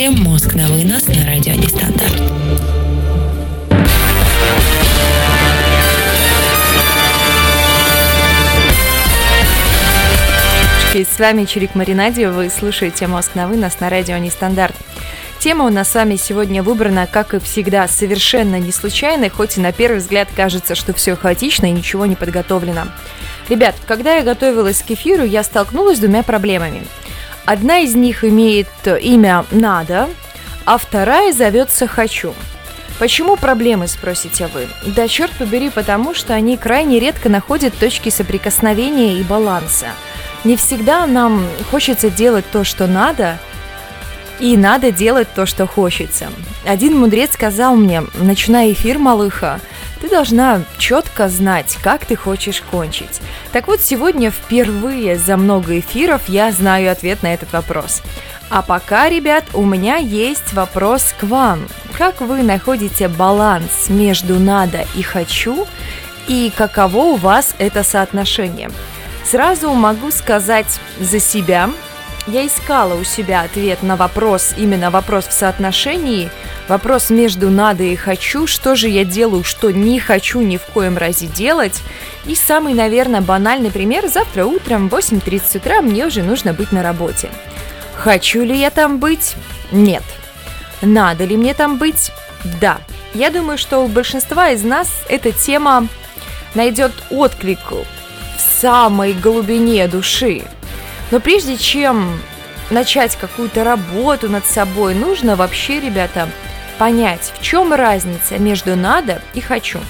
слушаете «Мозг на вынос» на радио Нестандарт. С вами Чирик Маринади, вы слушаете «Мозг на вынос» на радио Нестандарт. Тема у нас с вами сегодня выбрана, как и всегда, совершенно не случайно, хоть и на первый взгляд кажется, что все хаотично и ничего не подготовлено. Ребят, когда я готовилась к эфиру, я столкнулась с двумя проблемами. Одна из них имеет имя «надо», а вторая зовется «хочу». Почему проблемы, спросите вы? Да черт побери, потому что они крайне редко находят точки соприкосновения и баланса. Не всегда нам хочется делать то, что надо – и надо делать то, что хочется. Один мудрец сказал мне, начиная эфир, малыха, ты должна четко знать, как ты хочешь кончить. Так вот, сегодня впервые за много эфиров я знаю ответ на этот вопрос. А пока, ребят, у меня есть вопрос к вам. Как вы находите баланс между надо и хочу? И каково у вас это соотношение? Сразу могу сказать за себя, я искала у себя ответ на вопрос, именно вопрос в соотношении, вопрос между надо и хочу, что же я делаю, что не хочу ни в коем разе делать. И самый, наверное, банальный пример, завтра утром в 8.30 утра мне уже нужно быть на работе. Хочу ли я там быть? Нет. Надо ли мне там быть? Да. Я думаю, что у большинства из нас эта тема найдет отклик в самой глубине души. Но прежде чем начать какую-то работу над собой, нужно вообще, ребята, понять, в чем разница между надо и хочу.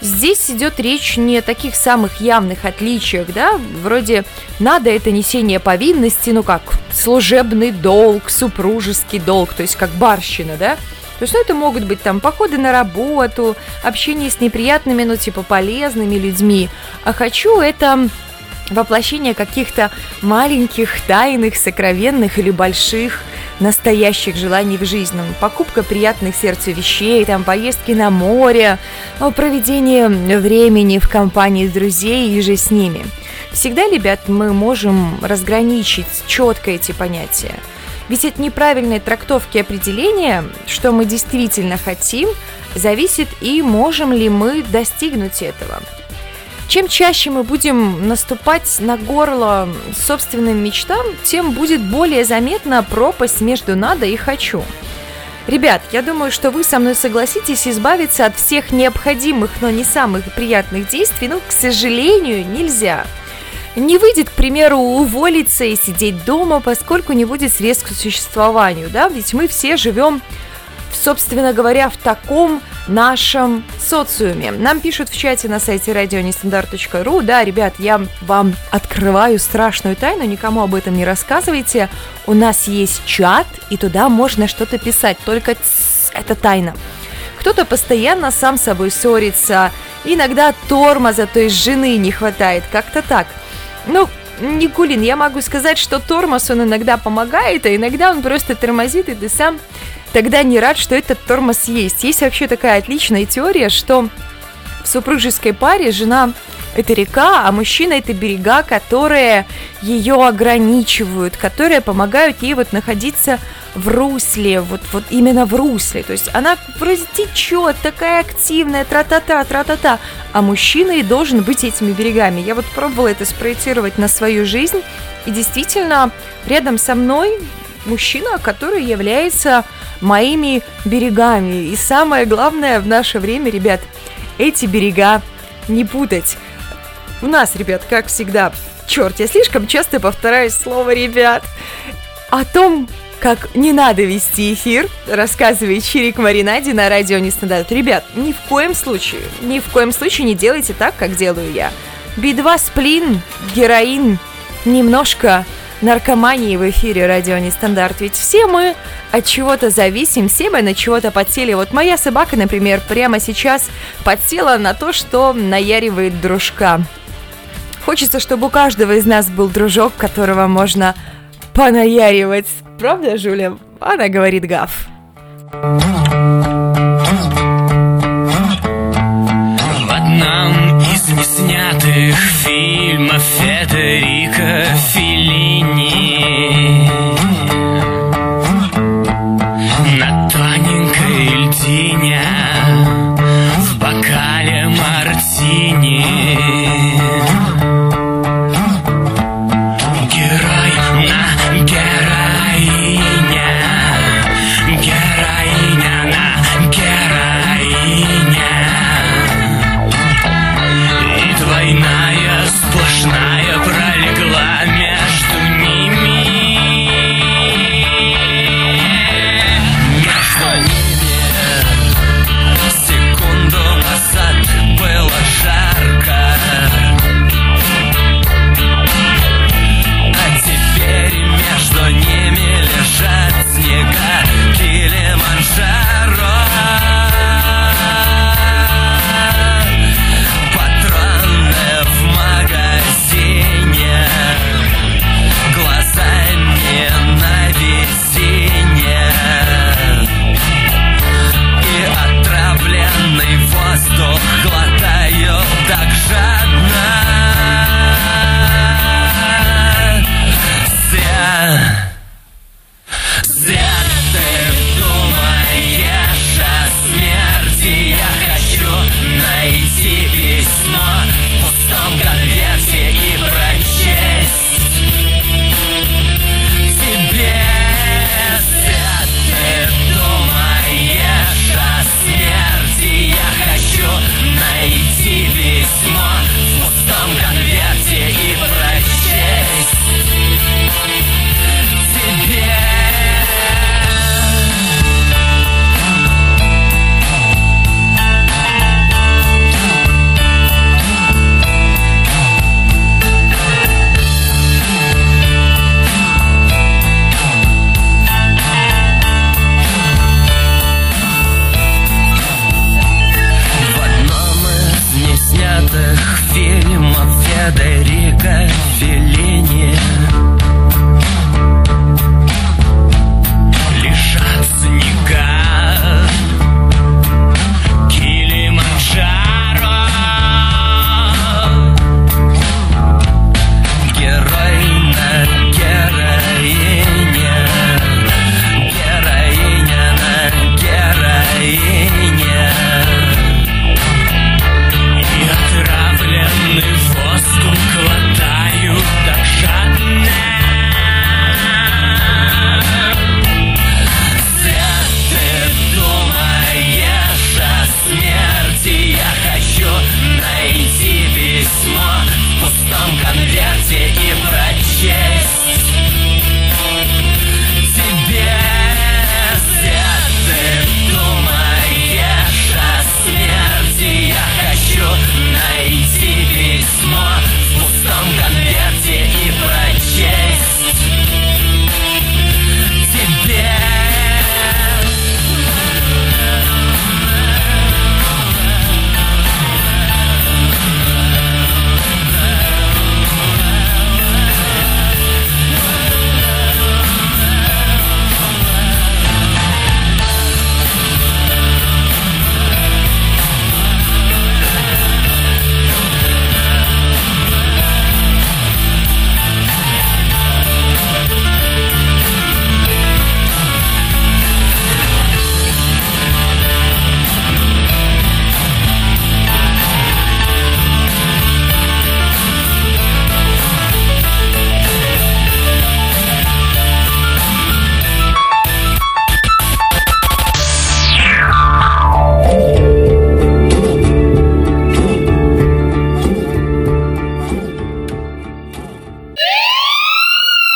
Здесь идет речь не о таких самых явных отличиях, да, вроде надо это несение повинности, ну как служебный долг, супружеский долг, то есть как барщина, да, то есть, ну, это могут быть там походы на работу, общение с неприятными, ну, типа полезными людьми. А хочу это воплощение каких-то маленьких, тайных, сокровенных или больших настоящих желаний в жизни. Покупка приятных сердцу вещей, там поездки на море, проведение времени в компании друзей и же с ними. Всегда, ребят, мы можем разграничить четко эти понятия. Ведь от неправильной трактовки определения, что мы действительно хотим, зависит и можем ли мы достигнуть этого – чем чаще мы будем наступать на горло собственным мечтам, тем будет более заметна пропасть между надо и хочу. Ребят, я думаю, что вы со мной согласитесь избавиться от всех необходимых, но не самых приятных действий, ну, к сожалению, нельзя. Не выйдет, к примеру, уволиться и сидеть дома, поскольку не будет средств к существованию, да, ведь мы все живем, собственно говоря, в таком нашем социуме. Нам пишут в чате на сайте радионестандарт.ру. Да, ребят, я вам открываю страшную тайну, никому об этом не рассказывайте. У нас есть чат, и туда можно что-то писать, только тс, это тайна. Кто-то постоянно сам собой ссорится, иногда тормоза, то есть жены не хватает, как-то так. Ну, Никулин, я могу сказать, что тормоз он иногда помогает, а иногда он просто тормозит, и ты сам тогда не рад, что этот тормоз есть. Есть вообще такая отличная теория, что в супружеской паре жена это река, а мужчина это берега, которые ее ограничивают, которые помогают ей вот находиться в русле, вот, вот именно в русле. То есть она течет, такая активная, тра-та-та, тра-та-та, а мужчина и должен быть этими берегами. Я вот пробовала это спроектировать на свою жизнь, и действительно рядом со мной мужчина, который является моими берегами. И самое главное в наше время, ребят, эти берега не путать. У нас, ребят, как всегда, черт, я слишком часто повторяю слово «ребят». О том, как не надо вести эфир, рассказывает Чирик Маринади на радио Нестандарт. Ребят, ни в коем случае, ни в коем случае не делайте так, как делаю я. Би-2 сплин, героин, немножко наркомании в эфире радио Нестандарт. Ведь все мы от чего-то зависим, все мы на чего-то подсели. Вот моя собака, например, прямо сейчас подсела на то, что наяривает дружка. Хочется, чтобы у каждого из нас был дружок, которого можно понаяривать. Правда, Жуля? Она говорит гав. В одном из неснятых фильмов Федерико Феллини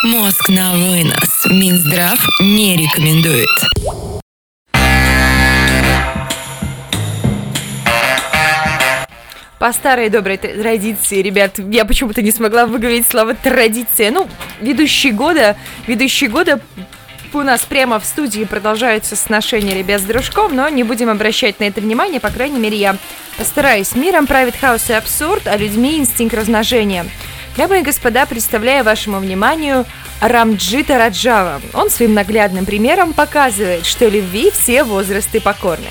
Мозг на вынос. Минздрав не рекомендует. По старой доброй традиции, ребят, я почему-то не смогла выговорить слово традиция. Ну, ведущие года, ведущие года у нас прямо в студии продолжаются сношения ребят с дружком, но не будем обращать на это внимание, по крайней мере, я постараюсь. Миром правит хаос и абсурд, а людьми инстинкт размножения. Дамы и господа, представляю вашему вниманию Рамджита Раджава. Он своим наглядным примером показывает, что любви все возрасты покорны.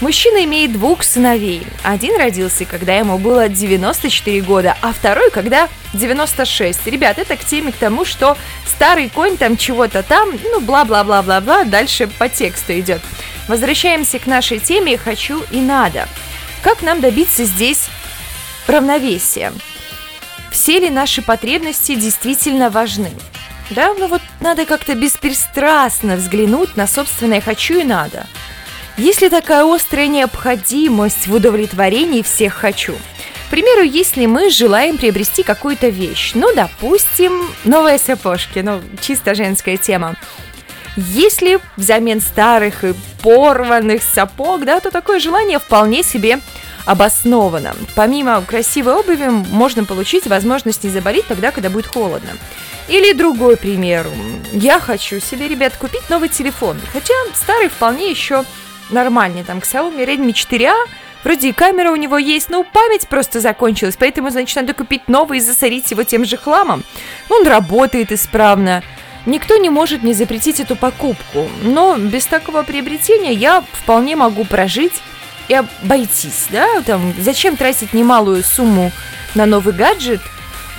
Мужчина имеет двух сыновей. Один родился, когда ему было 94 года, а второй, когда 96. Ребят, это к теме к тому, что старый конь там чего-то там, ну, бла-бла-бла-бла-бла, дальше по тексту идет. Возвращаемся к нашей теме «хочу и надо». Как нам добиться здесь равновесия? Все ли наши потребности действительно важны? Да, ну вот надо как-то беспристрастно взглянуть на собственное «хочу» и «надо». Есть ли такая острая необходимость в удовлетворении всех «хочу»? К примеру, если мы желаем приобрести какую-то вещь, ну, допустим, новые сапожки, ну, чисто женская тема, если взамен старых и порванных сапог, да, то такое желание вполне себе обосновано. Помимо красивой обуви можно получить возможность не заболеть тогда, когда будет холодно. Или другой пример. Я хочу себе, ребят, купить новый телефон. Хотя старый вполне еще нормальный. Там Xiaomi Redmi 4A, Вроде и камера у него есть, но память просто закончилась, поэтому, значит, надо купить новый и засорить его тем же хламом. Он работает исправно. Никто не может не запретить эту покупку, но без такого приобретения я вполне могу прожить и обойтись, да, там, зачем тратить немалую сумму на новый гаджет,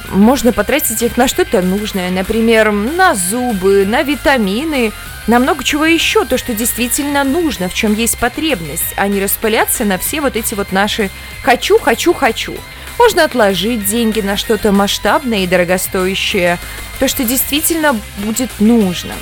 можно потратить их на что-то нужное, например, на зубы, на витамины, на много чего еще, то, что действительно нужно, в чем есть потребность, а не распыляться на все вот эти вот наши «хочу, хочу, хочу». Можно отложить деньги на что-то масштабное и дорогостоящее, то, что действительно будет нужно.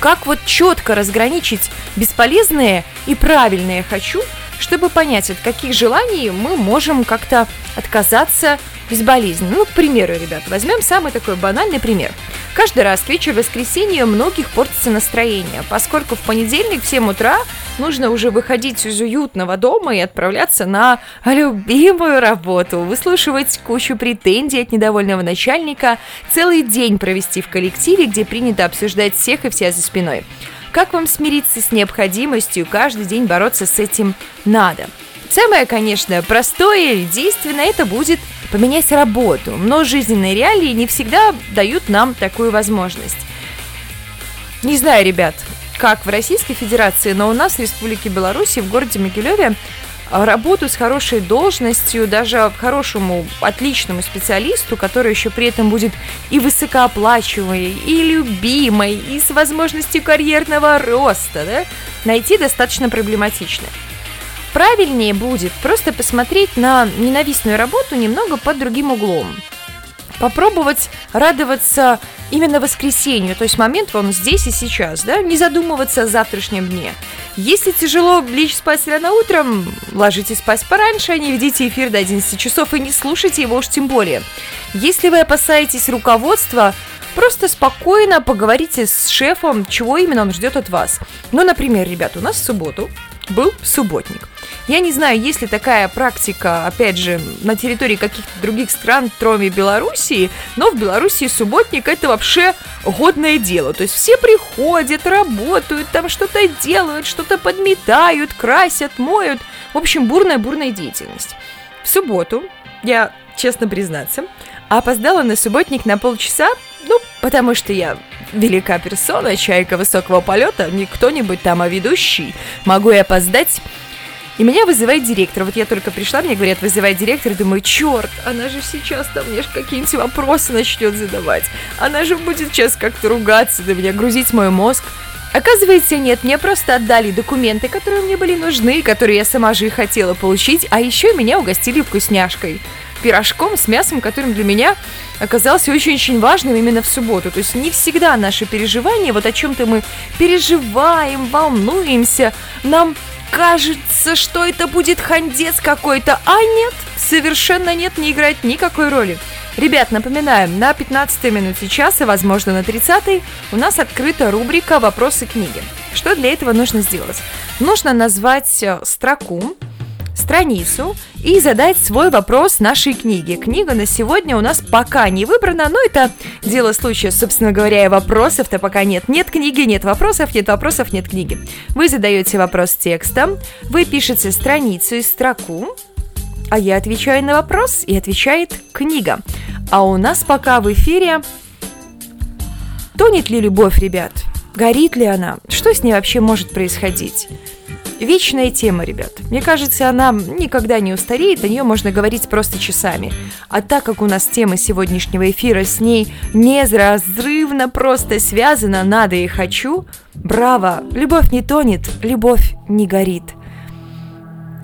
Как вот четко разграничить бесполезное и правильное «хочу», чтобы понять, от каких желаний мы можем как-то отказаться безболезненно. Ну, к примеру, ребят, возьмем самый такой банальный пример. Каждый раз к вечеру воскресенья многих портится настроение, поскольку в понедельник в 7 утра нужно уже выходить из уютного дома и отправляться на любимую работу, выслушивать кучу претензий от недовольного начальника, целый день провести в коллективе, где принято обсуждать всех и вся за спиной. Как вам смириться с необходимостью каждый день бороться с этим надо? Самое, конечно, простое и действенное это будет поменять работу, но жизненные реалии не всегда дают нам такую возможность. Не знаю, ребят, как в Российской Федерации, но у нас в Республике Беларусь в городе Могилеве работу с хорошей должностью, даже хорошему, отличному специалисту, который еще при этом будет и высокооплачиваемой, и любимой, и с возможностью карьерного роста, да, найти достаточно проблематично. Правильнее будет просто посмотреть на ненавистную работу немного под другим углом. Попробовать радоваться именно воскресенью, то есть момент вам здесь и сейчас, да, не задумываться о завтрашнем дне. Если тяжело лечь спать рано утром, ложитесь спать пораньше, а не ведите эфир до 11 часов и не слушайте его уж тем более. Если вы опасаетесь руководства, Просто спокойно поговорите с шефом, чего именно он ждет от вас. Ну, например, ребят, у нас в субботу был субботник. Я не знаю, есть ли такая практика, опять же, на территории каких-то других стран, кроме Белоруссии, но в Белоруссии субботник это вообще годное дело. То есть все приходят, работают, там что-то делают, что-то подметают, красят, моют. В общем, бурная-бурная деятельность. В субботу, я честно признаться, опоздала на субботник на полчаса, ну, потому что я велика персона, чайка высокого полета, не кто-нибудь там, а ведущий. Могу я опоздать. И меня вызывает директор. Вот я только пришла, мне говорят, вызывай директор. Думаю, черт, она же сейчас там мне какие-нибудь вопросы начнет задавать. Она же будет сейчас как-то ругаться на меня, грузить мой мозг. Оказывается, нет, мне просто отдали документы, которые мне были нужны, которые я сама же и хотела получить, а еще меня угостили вкусняшкой пирожком с мясом, которым для меня оказался очень-очень важным именно в субботу. То есть не всегда наши переживания, вот о чем-то мы переживаем, волнуемся, нам кажется, что это будет хандец какой-то, а нет, совершенно нет, не играет никакой роли. Ребят, напоминаем, на 15 минуте часа, возможно на 30 у нас открыта рубрика «Вопросы книги». Что для этого нужно сделать? Нужно назвать э, строку, страницу и задать свой вопрос нашей книге. Книга на сегодня у нас пока не выбрана, но это дело случая, собственно говоря, и вопросов-то пока нет. Нет книги, нет вопросов, нет вопросов, нет книги. Вы задаете вопрос текстом, вы пишете страницу и строку, а я отвечаю на вопрос, и отвечает книга. А у нас пока в эфире Тонет ли любовь, ребят? Горит ли она? Что с ней вообще может происходить? Вечная тема, ребят. Мне кажется, она никогда не устареет, о нее можно говорить просто часами. А так как у нас тема сегодняшнего эфира с ней неразрывно просто связана «надо и хочу», браво, любовь не тонет, любовь не горит.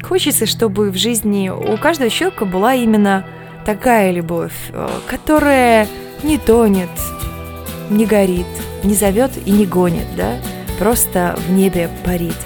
Хочется, чтобы в жизни у каждого человека была именно такая любовь, э, которая не тонет, не горит, не зовет и не гонит, да? Просто в небе парит.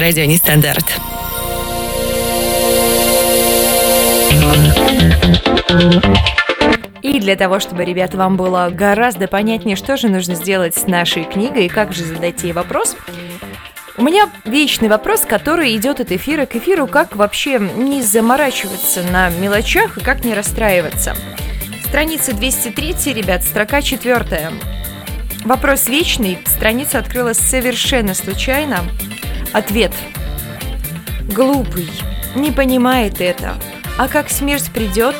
Радио Нестандарт. И для того, чтобы, ребята, вам было гораздо понятнее, что же нужно сделать с нашей книгой и как же задать ей вопрос, у меня вечный вопрос, который идет от эфира к эфиру, как вообще не заморачиваться на мелочах и как не расстраиваться. Страница 203, ребят, строка 4. Вопрос вечный, страница открылась совершенно случайно. Ответ. Глупый, не понимает это, а как смерть придет,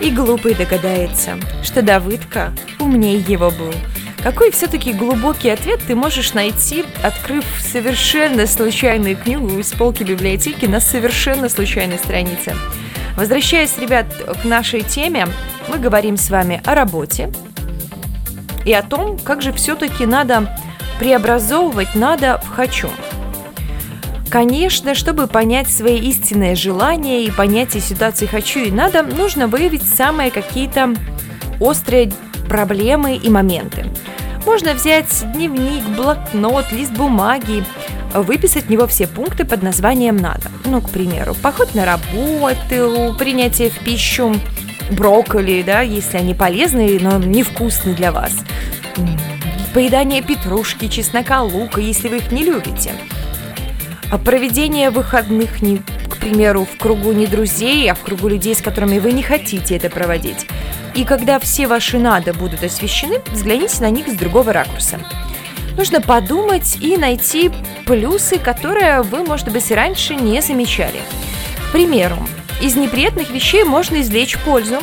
и глупый догадается, что Давыдка умнее его был. Какой все-таки глубокий ответ ты можешь найти, открыв совершенно случайную книгу из полки библиотеки на совершенно случайной странице? Возвращаясь, ребят, к нашей теме, мы говорим с вами о работе и о том, как же все-таки надо преобразовывать надо в «хочу». Конечно, чтобы понять свои истинные желания и понятие ситуации «хочу» и «надо», нужно выявить самые какие-то острые проблемы и моменты. Можно взять дневник, блокнот, лист бумаги, выписать в него все пункты под названием «надо». Ну, к примеру, поход на работу, принятие в пищу брокколи, да, если они полезные, но невкусны для вас. Поедание петрушки, чеснока, лука, если вы их не любите. А проведение выходных, не, к примеру, в кругу не друзей, а в кругу людей, с которыми вы не хотите это проводить. И когда все ваши «надо» будут освещены, взгляните на них с другого ракурса. Нужно подумать и найти плюсы, которые вы, может быть, раньше не замечали. К примеру, из неприятных вещей можно извлечь пользу,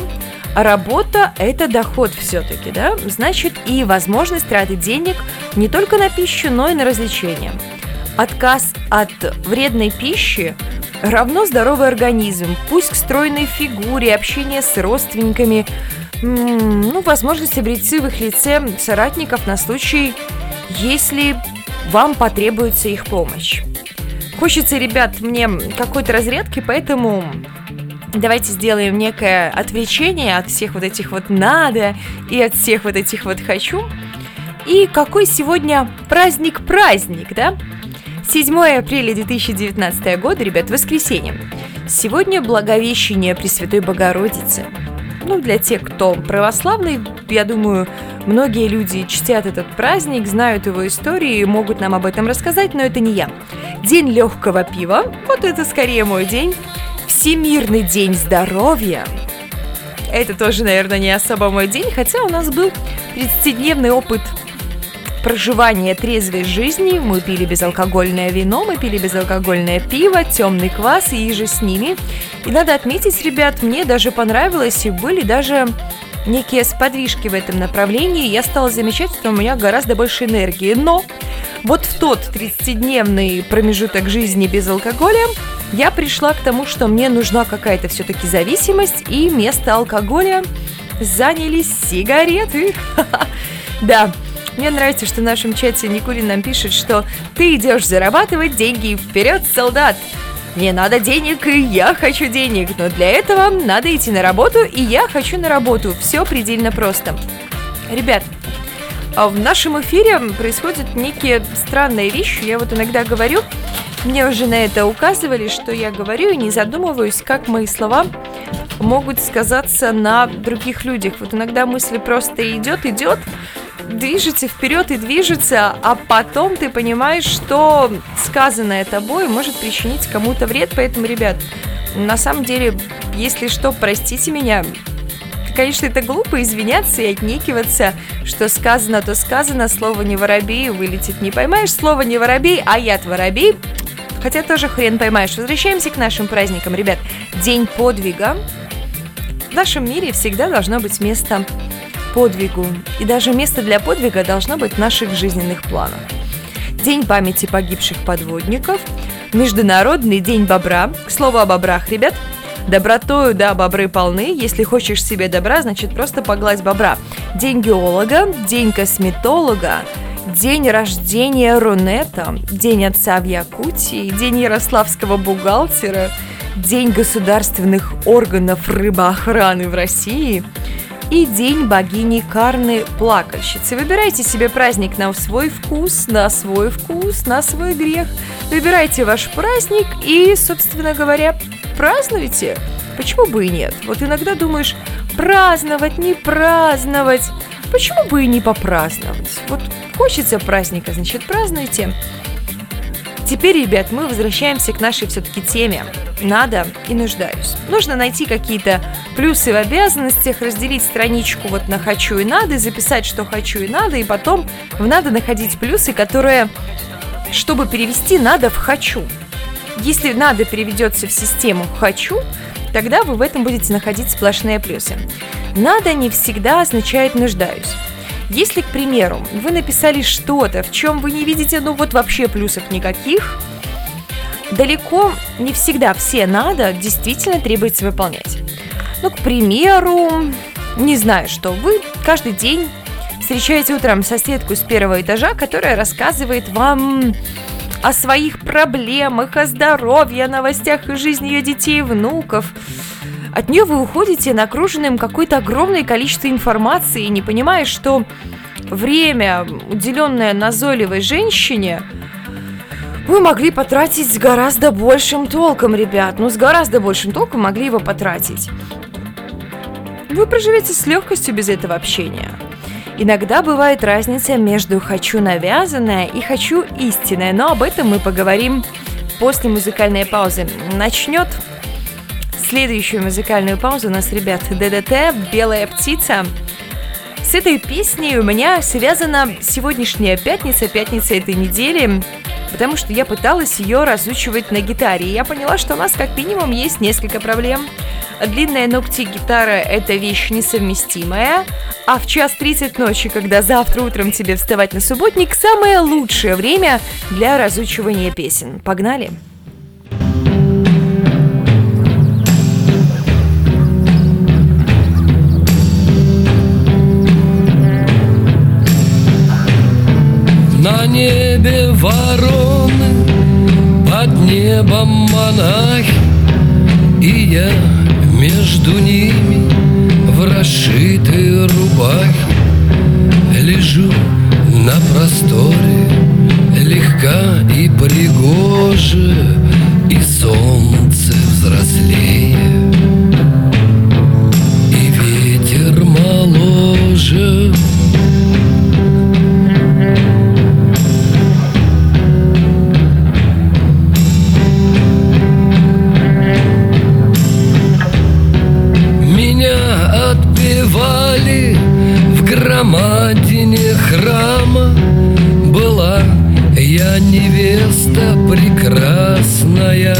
работа – это доход все-таки, да? Значит, и возможность траты денег не только на пищу, но и на развлечения. Отказ от вредной пищи равно здоровый организм, пусть к стройной фигуре, общение с родственниками, ну, возможность обрести в их лице соратников на случай, если вам потребуется их помощь. Хочется, ребят, мне какой-то разрядки, поэтому давайте сделаем некое отвлечение от всех вот этих вот надо и от всех вот этих вот хочу. И какой сегодня праздник-праздник, да? 7 апреля 2019 года, ребят, воскресенье. Сегодня Благовещение Пресвятой Богородицы. Ну, для тех, кто православный, я думаю, многие люди чтят этот праздник, знают его историю и могут нам об этом рассказать, но это не я. День легкого пива, вот это скорее мой день. Всемирный день здоровья. Это тоже, наверное, не особо мой день, хотя у нас был 30-дневный опыт проживания трезвой жизни. Мы пили безалкогольное вино, мы пили безалкогольное пиво, темный квас и же с ними. И надо отметить, ребят, мне даже понравилось, и были даже некие сподвижки в этом направлении. Я стала замечать, что у меня гораздо больше энергии. Но вот в тот 30-дневный промежуток жизни без алкоголя я пришла к тому, что мне нужна какая-то все-таки зависимость, и вместо алкоголя занялись сигареты. Да, мне нравится, что в нашем чате Никулин нам пишет, что ты идешь зарабатывать деньги, вперед, солдат! Мне надо денег, и я хочу денег, но для этого надо идти на работу, и я хочу на работу. Все предельно просто. Ребят, а в нашем эфире происходят некие странные вещи. Я вот иногда говорю, мне уже на это указывали, что я говорю и не задумываюсь, как мои слова могут сказаться на других людях. Вот иногда мысль просто идет, идет, движется вперед и движется, а потом ты понимаешь, что сказанное тобой может причинить кому-то вред. Поэтому, ребят, на самом деле, если что, простите меня, конечно, это глупо извиняться и отнекиваться, что сказано, то сказано, слово не воробей, вылетит не поймаешь, слово не воробей, а яд воробей, хотя тоже хрен поймаешь. Возвращаемся к нашим праздникам, ребят. День подвига. В нашем мире всегда должно быть место подвигу. И даже место для подвига должно быть в наших жизненных планах. День памяти погибших подводников, Международный день бобра. К слову о бобрах, ребят, Добротою, да, бобры полны. Если хочешь себе добра, значит просто погладь бобра. День геолога, день косметолога, день рождения Рунета, день отца в Якутии, день ярославского бухгалтера, день государственных органов рыбоохраны в России – и День богини Карны Плакальщицы. Выбирайте себе праздник на свой вкус, на свой вкус, на свой грех. Выбирайте ваш праздник и, собственно говоря, празднуйте. Почему бы и нет? Вот иногда думаешь, праздновать, не праздновать. Почему бы и не попраздновать? Вот хочется праздника, значит, празднуйте. Теперь, ребят, мы возвращаемся к нашей все-таки теме. Надо и нуждаюсь. Нужно найти какие-то плюсы в обязанностях, разделить страничку вот на хочу и надо, записать, что хочу и надо, и потом в надо находить плюсы, которые, чтобы перевести надо в хочу. Если надо переведется в систему хочу, тогда вы в этом будете находить сплошные плюсы. Надо не всегда означает нуждаюсь. Если, к примеру, вы написали что-то, в чем вы не видите, ну вот вообще плюсов никаких, далеко не всегда все надо действительно требуется выполнять. Ну, к примеру, не знаю, что вы каждый день встречаете утром соседку с первого этажа, которая рассказывает вам о своих проблемах, о здоровье, о новостях и жизни ее детей и внуков. От нее вы уходите нагруженным какое-то огромное количество информации, не понимая, что время, уделенное назойливой женщине, вы могли потратить с гораздо большим толком, ребят. Ну, с гораздо большим толком могли его потратить. Вы проживете с легкостью без этого общения. Иногда бывает разница между «хочу навязанное» и «хочу истинное», но об этом мы поговорим после музыкальной паузы. Начнет следующую музыкальную паузу у нас, ребят, ДДТ «Белая птица». С этой песней у меня связана сегодняшняя пятница, пятница этой недели, потому что я пыталась ее разучивать на гитаре. И я поняла, что у нас как минимум есть несколько проблем. Длинные ногти гитара – это вещь несовместимая, а в час 30 ночи, когда завтра утром тебе вставать на субботник, самое лучшее время для разучивания песен. Погнали! На небе вороны, под небом монахи, И я между ними в расшитой рубахе Лежу на просторе, легка и пригожа, И солнце взрослее, и ветер моложе. Громадине храма Была я невеста, прекрасная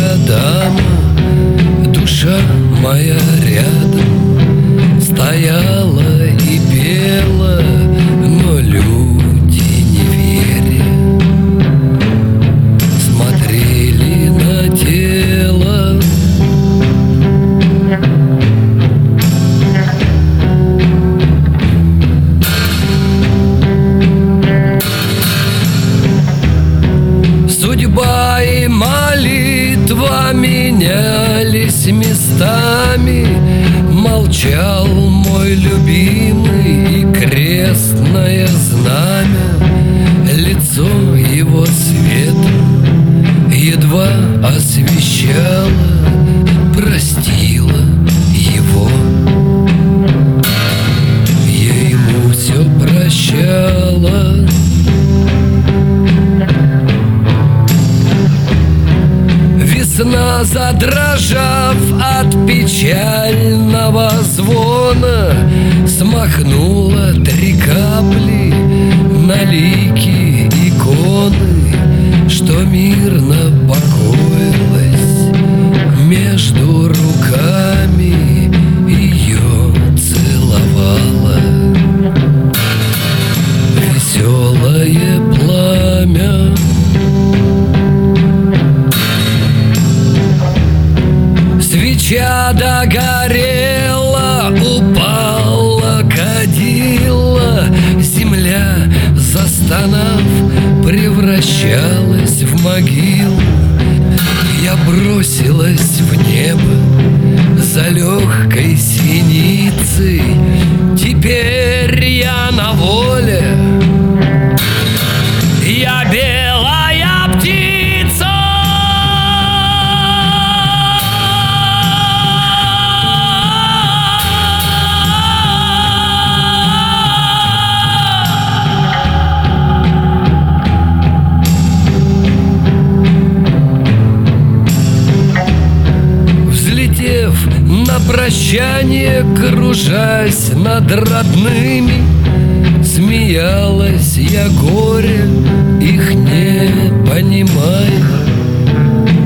Смахнула три капли на лики иконы Что мирно покоилась между руками Ее целовала. Веселое пламя. Свеча догорела, превращалась в могилу Я бросилась в небо за кружась над родными Смеялась я горе, их не понимая.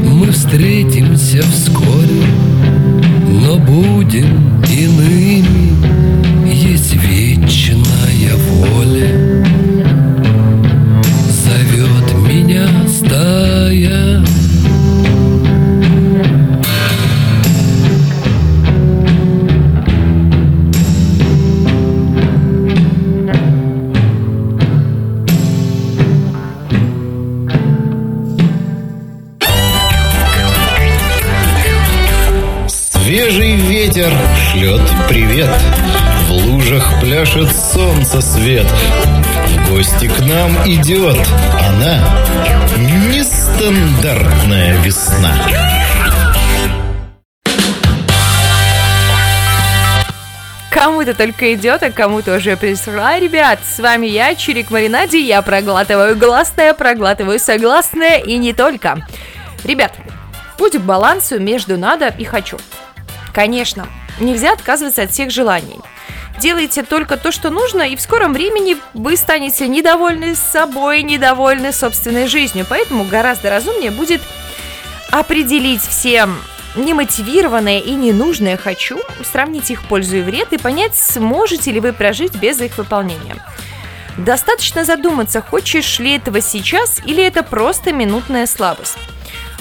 Мы встретимся вскоре, но будем иными Бодрый ветер шлет привет В лужах пляшет солнце свет В гости к нам идет она Нестандартная весна Кому-то только идет, а кому-то уже пришла. Ребят, с вами я, Чирик Маринади. Я проглатываю гласное, проглатываю согласное и не только. Ребят, путь к балансу между надо и хочу. Конечно, нельзя отказываться от всех желаний. Делайте только то, что нужно, и в скором времени вы станете недовольны собой, недовольны собственной жизнью. Поэтому гораздо разумнее будет определить всем немотивированное и ненужное «хочу», сравнить их пользу и вред и понять, сможете ли вы прожить без их выполнения. Достаточно задуматься, хочешь ли этого сейчас или это просто минутная слабость.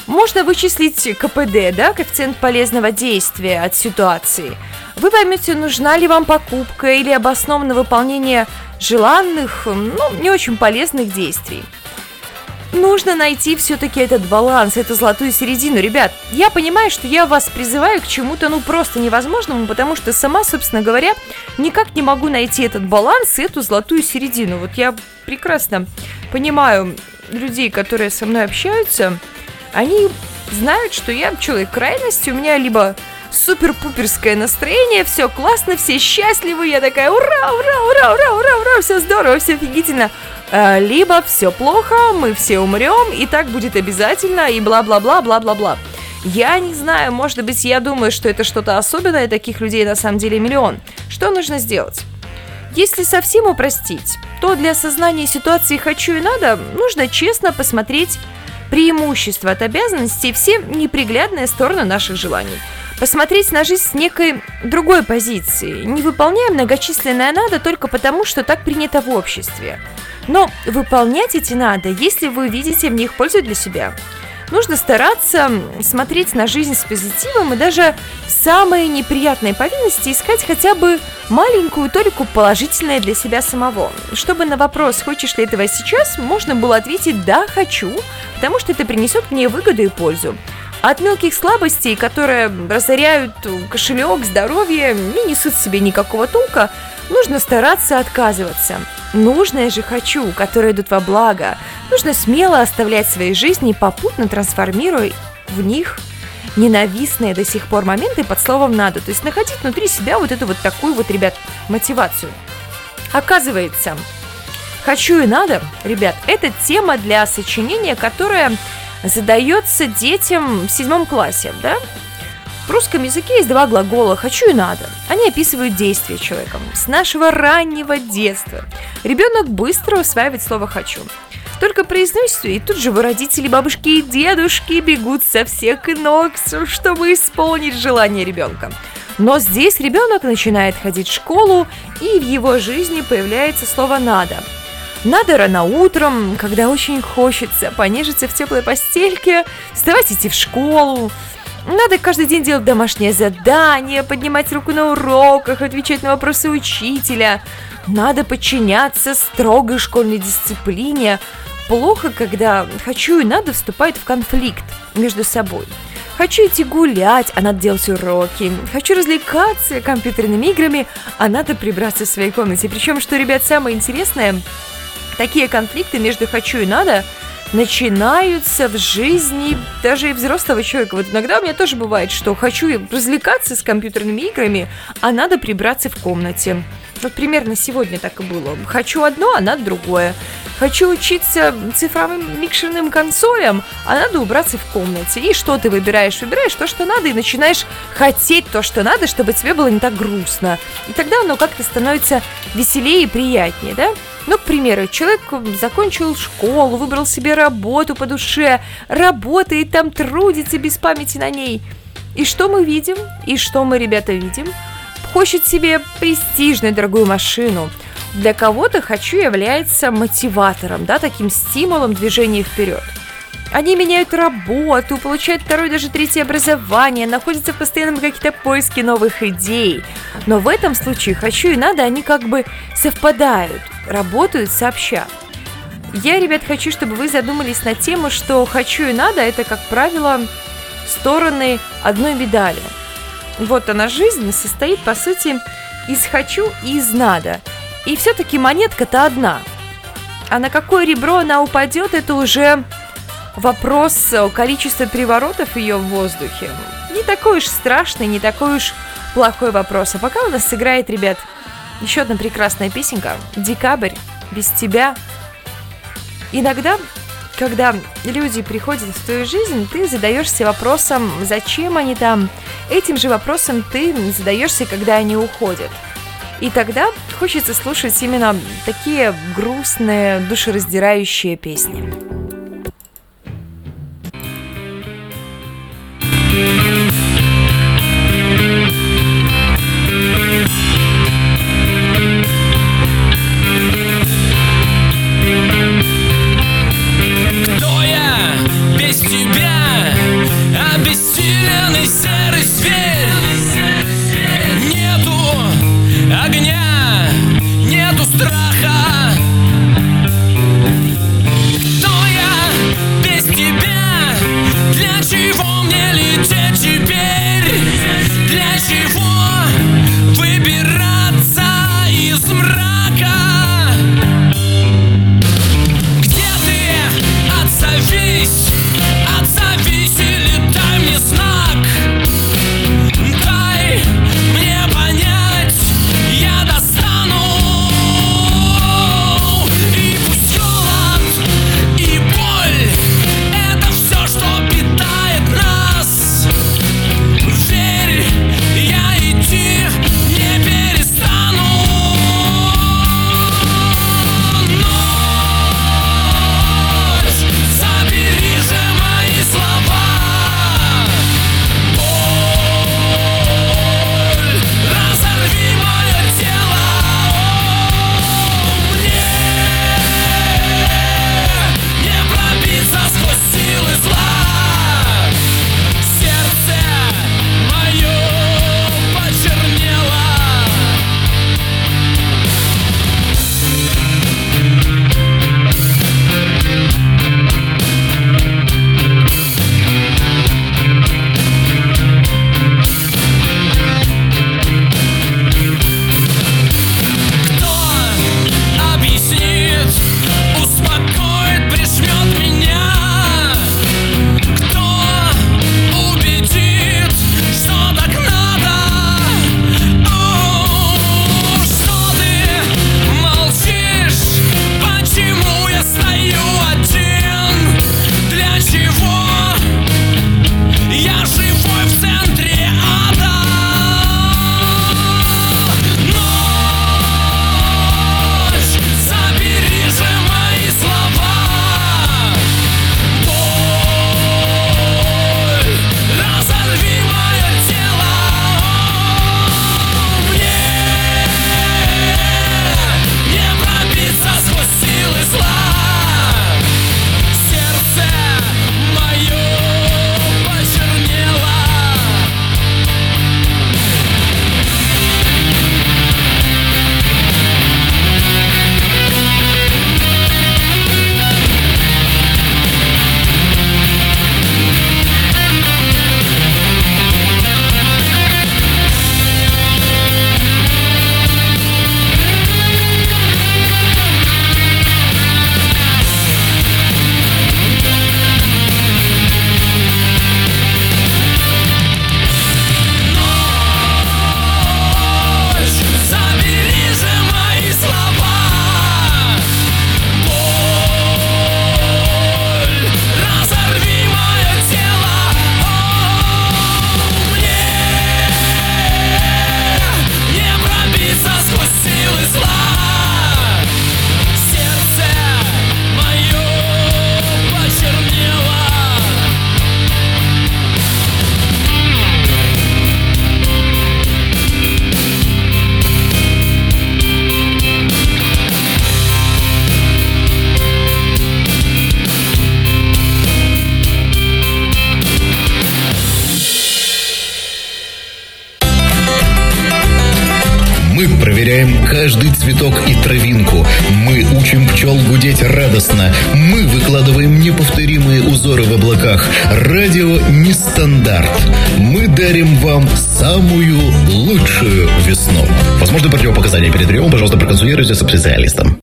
Можно вычислить КПД, да, коэффициент полезного действия от ситуации. Вы поймете, нужна ли вам покупка или обоснованное выполнение желанных, ну, не очень полезных действий нужно найти все-таки этот баланс, эту золотую середину. Ребят, я понимаю, что я вас призываю к чему-то, ну, просто невозможному, потому что сама, собственно говоря, никак не могу найти этот баланс эту золотую середину. Вот я прекрасно понимаю людей, которые со мной общаются, они знают, что я человек крайности, у меня либо супер-пуперское настроение, все классно, все счастливы, я такая ура, ура, ура, ура, ура, ура, все здорово, все офигительно. А, либо все плохо, мы все умрем, и так будет обязательно, и бла-бла-бла, бла-бла-бла. Я не знаю, может быть, я думаю, что это что-то особенное, таких людей на самом деле миллион. Что нужно сделать? Если совсем упростить, то для осознания ситуации «хочу» и «надо» нужно честно посмотреть преимущества от обязанностей и все неприглядные стороны наших желаний – посмотреть на жизнь с некой другой позиции, не выполняя многочисленное «надо» только потому, что так принято в обществе. Но выполнять эти «надо», если вы видите в них пользу для себя. Нужно стараться смотреть на жизнь с позитивом и даже в самые неприятные повинности искать хотя бы маленькую толику положительное для себя самого. Чтобы на вопрос «хочешь ли этого сейчас?» можно было ответить «да, хочу», потому что это принесет мне выгоду и пользу. От мелких слабостей, которые разоряют кошелек, здоровье, не несут себе никакого толка, нужно стараться отказываться. Нужное же хочу, которые идут во благо. Нужно смело оставлять свои жизни, попутно трансформируя в них ненавистные до сих пор моменты под словом «надо». То есть находить внутри себя вот эту вот такую вот, ребят, мотивацию. Оказывается, «хочу и надо», ребят, это тема для сочинения, которая задается детям в седьмом классе, да? В русском языке есть два глагола «хочу» и «надо». Они описывают действия человека с нашего раннего детства. Ребенок быстро усваивает слово «хочу». Только произносит, и тут же его родители, бабушки и дедушки бегут со всех ног, чтобы исполнить желание ребенка. Но здесь ребенок начинает ходить в школу, и в его жизни появляется слово «надо». Надо рано утром, когда очень хочется понежиться в теплой постельке, вставать идти в школу. Надо каждый день делать домашнее задание, поднимать руку на уроках, отвечать на вопросы учителя. Надо подчиняться строгой школьной дисциплине. Плохо, когда хочу и надо вступать в конфликт между собой. Хочу идти гулять, а надо делать уроки. Хочу развлекаться компьютерными играми, а надо прибраться в своей комнате. Причем, что, ребят, самое интересное, Такие конфликты между «хочу» и «надо» начинаются в жизни даже и взрослого человека. Вот иногда у меня тоже бывает, что хочу развлекаться с компьютерными играми, а надо прибраться в комнате. Вот примерно сегодня так и было. Хочу одно, а надо другое. Хочу учиться цифровым микшерным консолям, а надо убраться в комнате. И что ты выбираешь? Выбираешь то, что надо, и начинаешь хотеть то, что надо, чтобы тебе было не так грустно. И тогда оно как-то становится веселее и приятнее, да? Ну, к примеру, человек закончил школу, выбрал себе работу по душе, работает там, трудится без памяти на ней. И что мы видим? И что мы, ребята, видим? Хочет себе престижную дорогую машину. Для кого-то «хочу» является мотиватором, да, таким стимулом движения вперед. Они меняют работу, получают второе, даже третье образование, находятся в постоянном каких-то поиске новых идей. Но в этом случае «хочу» и «надо» они как бы совпадают, работают сообща. Я, ребят, хочу, чтобы вы задумались на тему, что «хочу» и «надо» – это, как правило, стороны одной медали. вот она жизнь состоит, по сути, из «хочу» и из «надо». И все-таки монетка-то одна. А на какое ребро она упадет, это уже вопрос количества переворотов ее в воздухе. Не такой уж страшный, не такой уж плохой вопрос. А пока у нас сыграет, ребят, еще одна прекрасная песенка. «Декабрь. Без тебя». Иногда когда люди приходят в твою жизнь, ты задаешься вопросом, зачем они там. Этим же вопросом ты задаешься, когда они уходят. И тогда хочется слушать именно такие грустные, душераздирающие песни. И травинку. Мы учим пчел гудеть радостно. Мы выкладываем неповторимые узоры в облаках. Радио нестандарт. Мы дарим вам самую лучшую весну. Возможно, противопоказания перед приемом, пожалуйста, проконсультируйтесь со специалистом.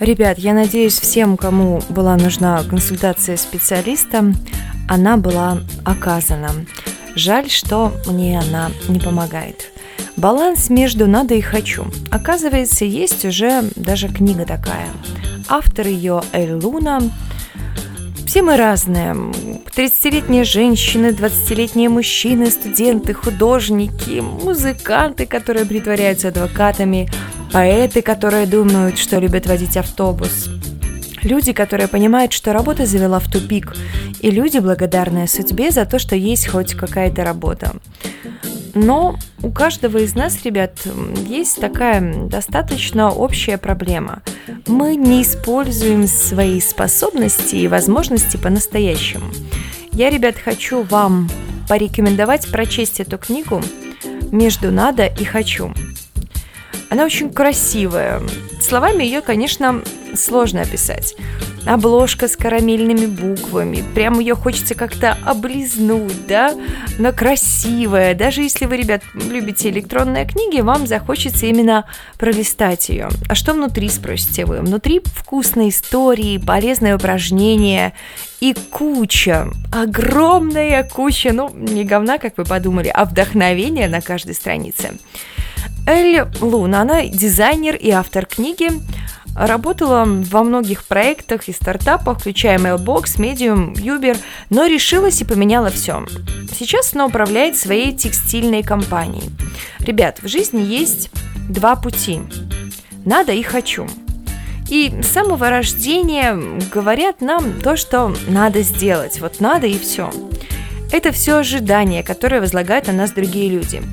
Ребят, я надеюсь, всем, кому была нужна консультация специалиста, она была оказана. Жаль, что мне она не помогает. Баланс между надо и хочу. Оказывается, есть уже даже книга такая. Автор ее Эль Луна. Все мы разные. 30-летние женщины, 20-летние мужчины, студенты, художники, музыканты, которые притворяются адвокатами, поэты, которые думают, что любят водить автобус, люди, которые понимают, что работа завела в тупик, и люди, благодарные судьбе за то, что есть хоть какая-то работа. Но у каждого из нас, ребят, есть такая достаточно общая проблема. Мы не используем свои способности и возможности по-настоящему. Я, ребят, хочу вам порекомендовать прочесть эту книгу «Между надо и хочу». Она очень красивая. Словами ее, конечно, сложно описать. Обложка с карамельными буквами. Прям ее хочется как-то облизнуть, да? Но красивая. Даже если вы, ребят, любите электронные книги, вам захочется именно пролистать ее. А что внутри, спросите вы? Внутри вкусные истории, полезные упражнения и куча, огромная куча, ну, не говна, как вы подумали, а вдохновения на каждой странице. Элли Луна, она дизайнер и автор книги, работала во многих проектах и стартапах, включая Mailbox, Medium, Uber, но решилась и поменяла все. Сейчас она управляет своей текстильной компанией. Ребят, в жизни есть два пути. Надо и хочу. И с самого рождения говорят нам то, что надо сделать. Вот надо и все. Это все ожидания, которые возлагают на нас другие люди –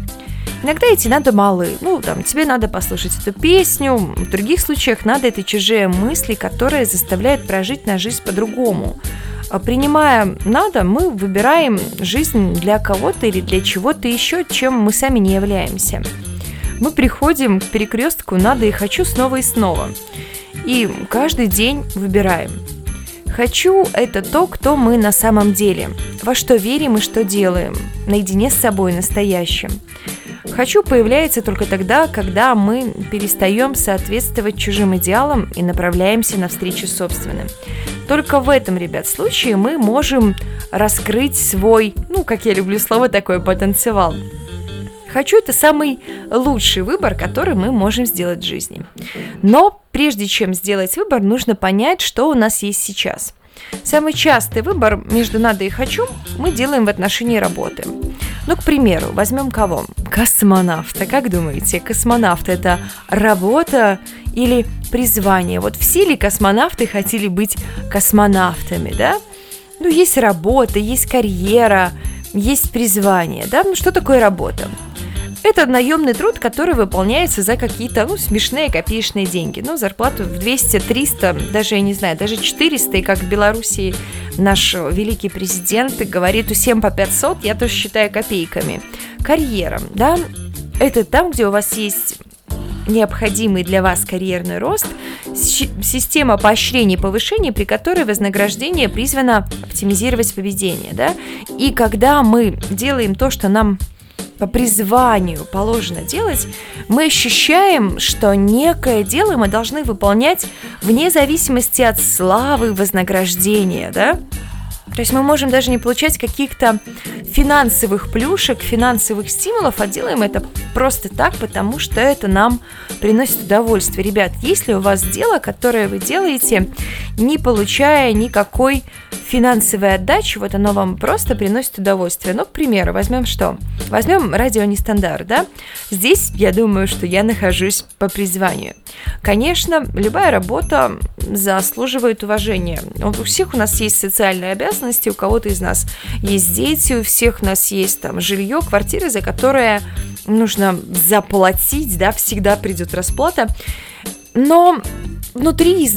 Иногда эти надо малы. Ну, там, тебе надо послушать эту песню. В других случаях надо это чужие мысли, которые заставляют прожить на жизнь по-другому. А принимая надо, мы выбираем жизнь для кого-то или для чего-то еще, чем мы сами не являемся. Мы приходим к перекрестку надо и хочу снова и снова. И каждый день выбираем. Хочу – это то, кто мы на самом деле, во что верим и что делаем, наедине с собой настоящим. Хочу появляется только тогда, когда мы перестаем соответствовать чужим идеалам и направляемся навстречу собственным. Только в этом, ребят, случае мы можем раскрыть свой, ну, как я люблю слово такое, потенциал. Хочу – это самый лучший выбор, который мы можем сделать в жизни. Но прежде чем сделать выбор, нужно понять, что у нас есть сейчас. Самый частый выбор между «надо» и «хочу» мы делаем в отношении работы – ну, к примеру, возьмем кого? Космонавта. Как думаете, космонавт – это работа или призвание? Вот все ли космонавты хотели быть космонавтами, да? Ну, есть работа, есть карьера, есть призвание, да? Ну, что такое работа? Это наемный труд, который выполняется за какие-то, ну, смешные копеечные деньги. Ну, зарплату в 200, 300, даже, я не знаю, даже 400, и как в Беларуси наш великий президент говорит, всем по 500, я тоже считаю копейками. Карьера, да, это там, где у вас есть необходимый для вас карьерный рост, система поощрений и повышений, при которой вознаграждение призвано оптимизировать поведение. Да? И когда мы делаем то, что нам по призванию положено делать, мы ощущаем, что некое дело мы должны выполнять вне зависимости от славы, вознаграждения, да? То есть мы можем даже не получать каких-то финансовых плюшек, финансовых стимулов, а делаем это просто так, потому что это нам приносит удовольствие. Ребят, есть ли у вас дело, которое вы делаете, не получая никакой финансовой отдачи, вот оно вам просто приносит удовольствие. Ну, к примеру, возьмем что? Возьмем радио нестандарт, да? Здесь я думаю, что я нахожусь по призванию. Конечно, любая работа заслуживает уважения. У всех у нас есть социальные обязанности, у кого-то из нас есть дети, у всех у нас есть там жилье, квартиры, за которые нужно заплатить, да, всегда придет расплата. Но внутри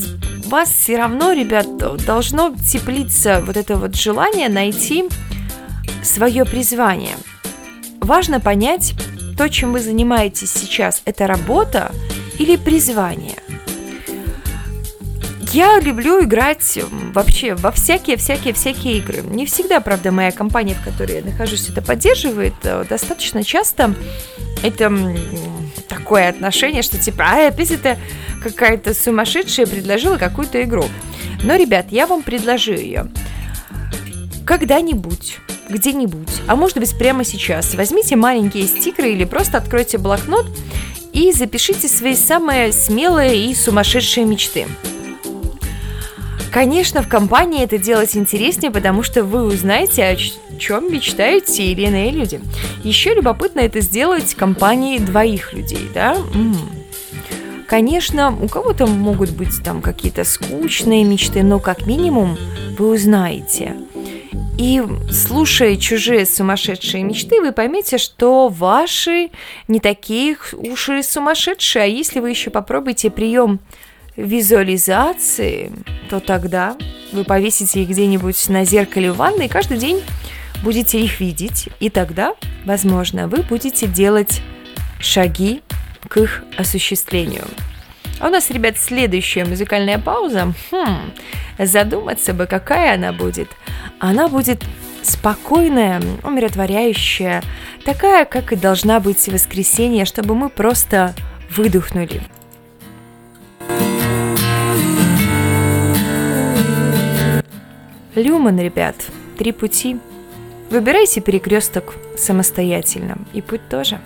вас все равно, ребят, должно теплиться вот это вот желание найти свое призвание. Важно понять, то, чем вы занимаетесь сейчас, это работа или призвание. Я люблю играть вообще во всякие-всякие-всякие игры. Не всегда, правда, моя компания, в которой я нахожусь, это поддерживает. Э, достаточно часто это такое отношение, что типа, а, опять это какая-то сумасшедшая предложила какую-то игру. Но, ребят, я вам предложу ее. Когда-нибудь где-нибудь, а может быть прямо сейчас, возьмите маленькие стикеры или просто откройте блокнот и запишите свои самые смелые и сумасшедшие мечты. Конечно, в компании это делать интереснее, потому что вы узнаете, о чем мечтают те или иные люди. Еще любопытно это сделать в компании двоих людей, да? М-м. Конечно, у кого-то могут быть там какие-то скучные мечты, но как минимум вы узнаете. И слушая чужие сумасшедшие мечты, вы поймете, что ваши не такие уж и сумасшедшие. А если вы еще попробуете прием визуализации, то тогда вы повесите их где-нибудь на зеркале в ванной и каждый день будете их видеть. И тогда, возможно, вы будете делать шаги к их осуществлению. А у нас, ребят, следующая музыкальная пауза. Хм, задуматься бы, какая она будет. Она будет спокойная, умиротворяющая, такая, как и должна быть в воскресенье, чтобы мы просто выдохнули. Люман, ребят, три пути. Выбирайте перекресток самостоятельно, и путь тоже.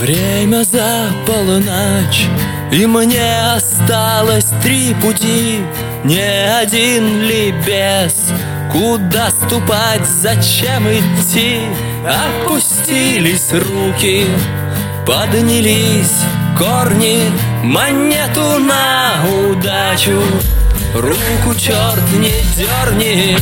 Время за полночь, и мне осталось три пути, не один ли без Куда ступать, зачем идти? Опустились руки, поднялись корни Монету на удачу, руку черт не дерни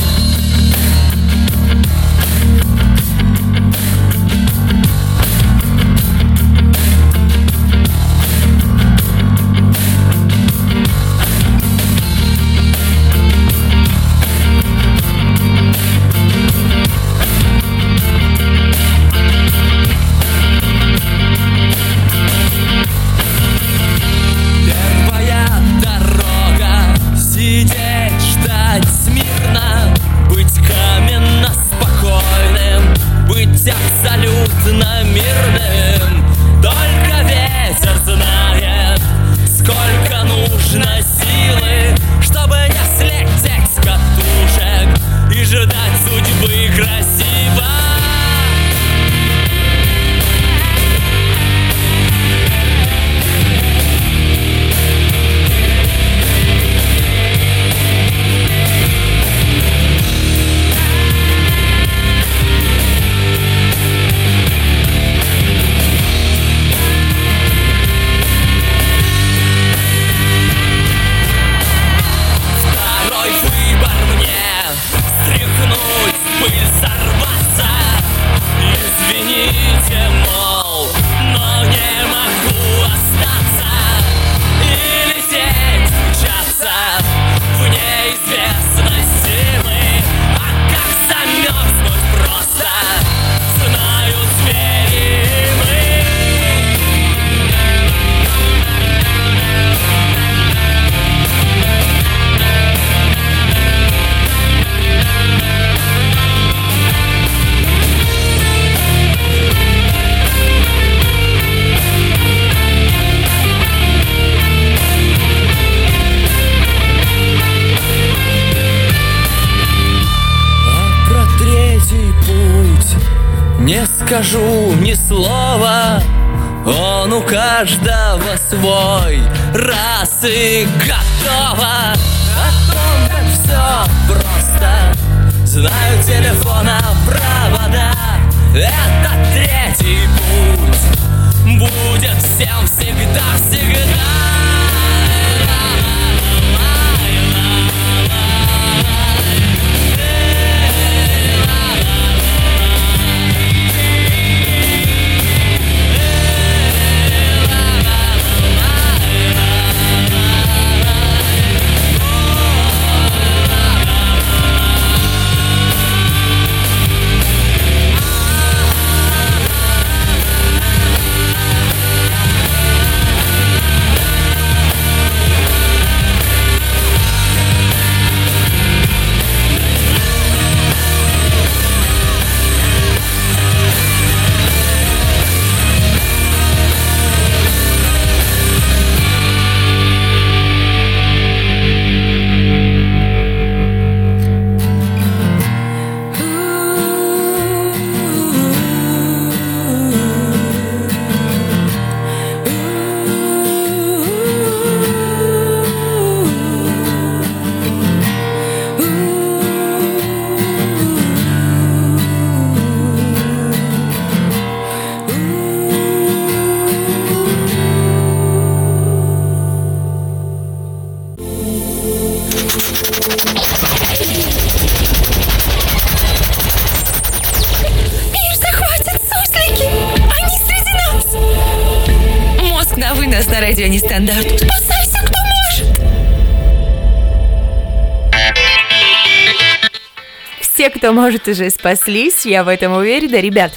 может, уже спаслись, я в этом уверена. Ребят,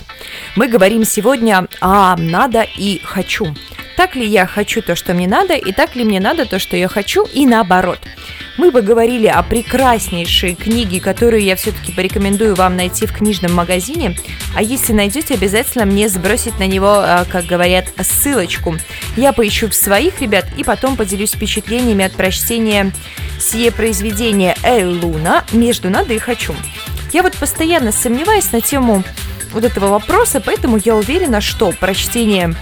мы говорим сегодня о «надо» и «хочу». Так ли я хочу то, что мне надо, и так ли мне надо то, что я хочу, и наоборот. Мы бы говорили о прекраснейшей книге, которую я все-таки порекомендую вам найти в книжном магазине. А если найдете, обязательно мне сбросить на него, а, как говорят, ссылочку. Я поищу в своих ребят и потом поделюсь впечатлениями от прочтения сие произведения Эй Луна между надо и хочу. Я вот постоянно сомневаюсь на тему вот этого вопроса, поэтому я уверена, что прочтение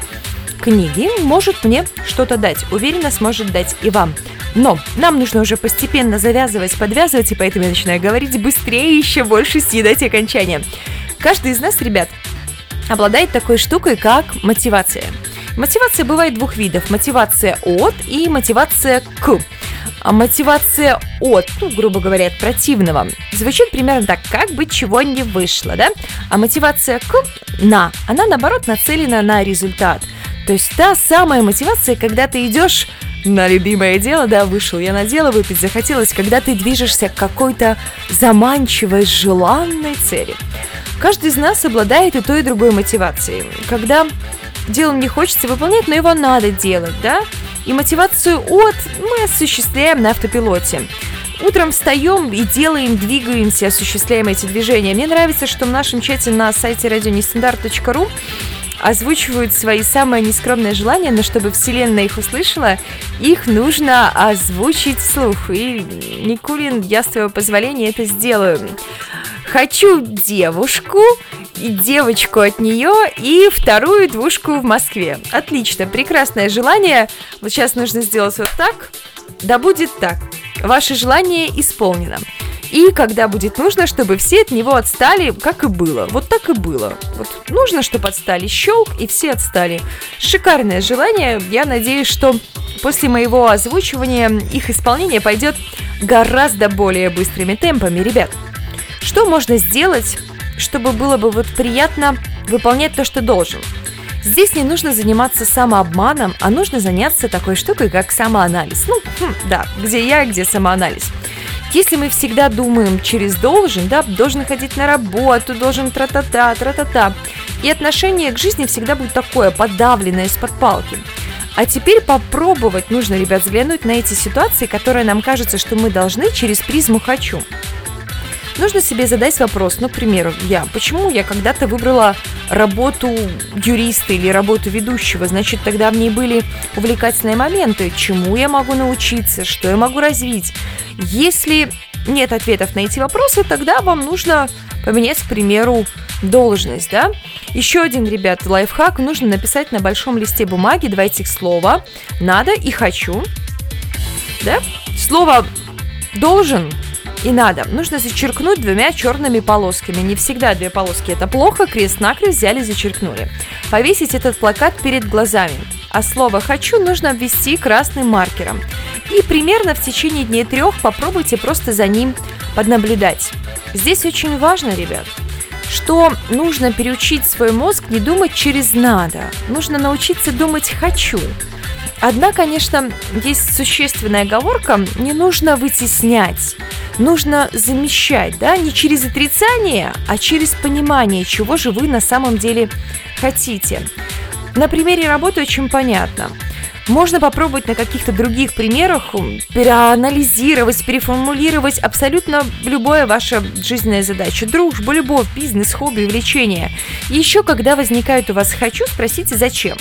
книги может мне что-то дать. Уверена, сможет дать и вам. Но нам нужно уже постепенно завязывать, подвязывать, и поэтому я начинаю говорить быстрее, еще больше съедать окончания. Каждый из нас, ребят, обладает такой штукой, как мотивация. Мотивация бывает двух видов. Мотивация от и мотивация к. А мотивация от, ну, грубо говоря, от противного, звучит примерно так, как бы чего не вышло, да? А мотивация к на, она наоборот нацелена на результат. То есть та самая мотивация, когда ты идешь на любимое дело, да, вышел я на дело, выпить захотелось, когда ты движешься к какой-то заманчивой, желанной цели. Каждый из нас обладает и той, и другой мотивацией. Когда делом не хочется выполнять, но его надо делать, да? И мотивацию от мы осуществляем на автопилоте. Утром встаем и делаем, двигаемся, осуществляем эти движения. Мне нравится, что в нашем чате на сайте радионестандарт.ру озвучивают свои самые нескромные желания, но чтобы Вселенная их услышала, их нужно озвучить вслух. И, Никулин, я с твоего позволения это сделаю. Хочу девушку, и девочку от нее, и вторую двушку в Москве. Отлично, прекрасное желание. Вот сейчас нужно сделать вот так. Да будет так. Ваше желание исполнено. И когда будет нужно, чтобы все от него отстали, как и было. Вот так и было. Вот нужно, чтобы отстали. Щелк, и все отстали. Шикарное желание. Я надеюсь, что после моего озвучивания их исполнение пойдет гораздо более быстрыми темпами, ребят. Что можно сделать, чтобы было бы вот приятно выполнять то, что должен? Здесь не нужно заниматься самообманом, а нужно заняться такой штукой, как самоанализ. Ну, хм, да, где я, где самоанализ. Если мы всегда думаем через должен, да, должен ходить на работу, должен тра-та-та, тра-та-та, и отношение к жизни всегда будет такое, подавленное из-под палки. А теперь попробовать нужно, ребят, взглянуть на эти ситуации, которые нам кажется, что мы должны через призму «хочу». Нужно себе задать вопрос, ну, к примеру, я, почему я когда-то выбрала работу юриста или работу ведущего, значит, тогда в ней были увлекательные моменты, чему я могу научиться, что я могу развить. Если нет ответов на эти вопросы, тогда вам нужно поменять, к примеру, должность, да? Еще один, ребят, лайфхак. Нужно написать на большом листе бумаги два этих слова «надо» и «хочу». Да? Слово «должен» и надо. Нужно зачеркнуть двумя черными полосками. Не всегда две полоски это плохо, крест-накрест взяли, зачеркнули. Повесить этот плакат перед глазами. А слово «хочу» нужно ввести красным маркером. И примерно в течение дней трех попробуйте просто за ним поднаблюдать. Здесь очень важно, ребят, что нужно переучить свой мозг не думать через «надо». Нужно научиться думать «хочу». Одна, конечно, есть существенная оговорка, не нужно вытеснять, нужно замещать, да, не через отрицание, а через понимание, чего же вы на самом деле хотите. На примере работы очень понятно. Можно попробовать на каких-то других примерах переанализировать, переформулировать абсолютно любое ваше жизненная задача. Дружба, любовь, бизнес, хобби, увлечение. еще, когда возникает у вас «хочу», спросите «зачем?».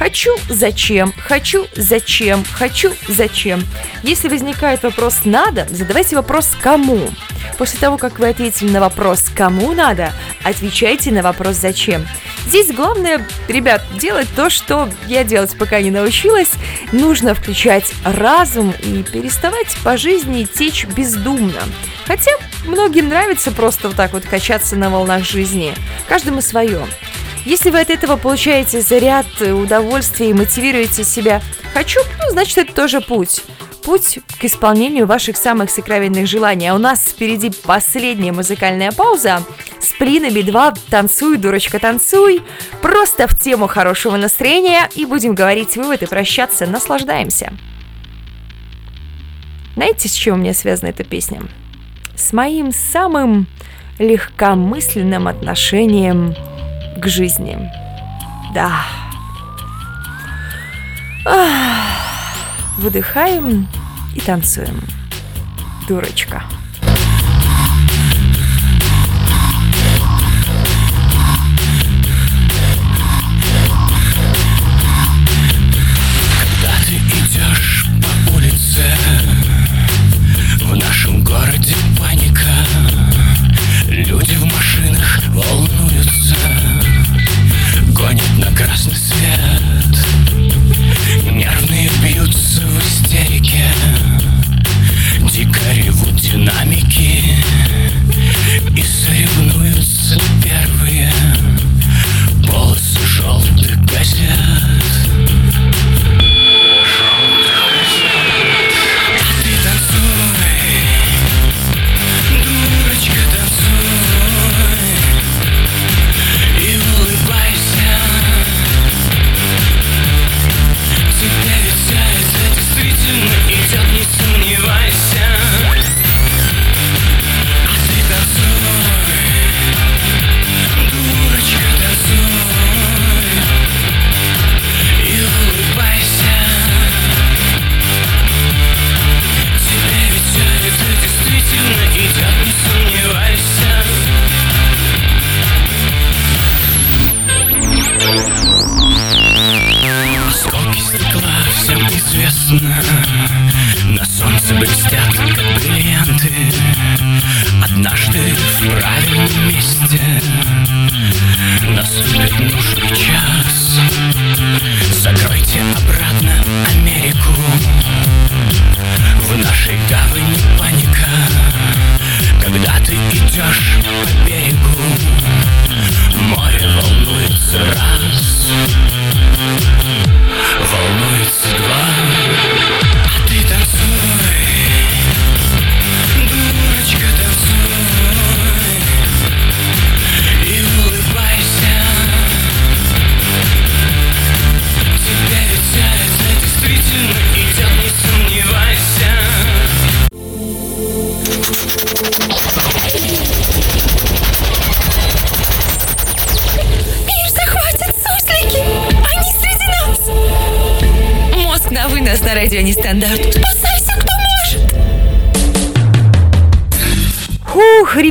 Хочу – зачем? Хочу – зачем? Хочу – зачем? Если возникает вопрос «надо», задавайте вопрос «кому?». После того, как вы ответили на вопрос «кому надо?», отвечайте на вопрос «зачем?». Здесь главное, ребят, делать то, что я делать пока не научилась. Нужно включать разум и переставать по жизни течь бездумно. Хотя многим нравится просто вот так вот качаться на волнах жизни. Каждому свое. Если вы от этого получаете заряд, удовольствие и мотивируете себя «хочу», ну, значит, это тоже путь. Путь к исполнению ваших самых сокровенных желаний. А у нас впереди последняя музыкальная пауза. Сплина Би-2, танцуй, дурочка, танцуй. Просто в тему хорошего настроения и будем говорить вывод и прощаться. Наслаждаемся. Знаете, с чем у меня связана эта песня? С моим самым легкомысленным отношением к жизни. Да. Ах. Выдыхаем и танцуем. Дурочка. gwiazdzie Na swych nóżkach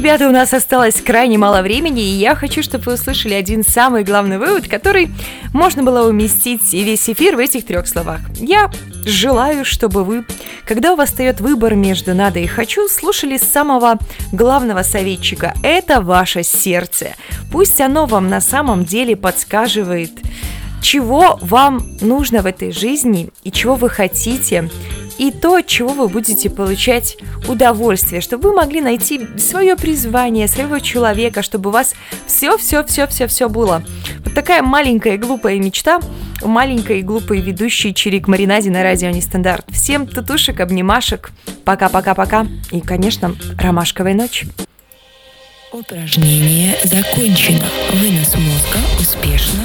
ребята, у нас осталось крайне мало времени, и я хочу, чтобы вы услышали один самый главный вывод, который можно было уместить и весь эфир в этих трех словах. Я желаю, чтобы вы, когда у вас встает выбор между «надо» и «хочу», слушали самого главного советчика. Это ваше сердце. Пусть оно вам на самом деле подсказывает, чего вам нужно в этой жизни и чего вы хотите, и то, от чего вы будете получать удовольствие, чтобы вы могли найти свое призвание, своего человека, чтобы у вас все-все-все-все-все было. Вот такая маленькая глупая мечта маленькой и глупой ведущей Чирик Маринаде на радио Нестандарт. Всем тутушек, обнимашек, пока-пока-пока и, конечно, ромашковой ночи. Упражнение закончено. Вынос мозга успешно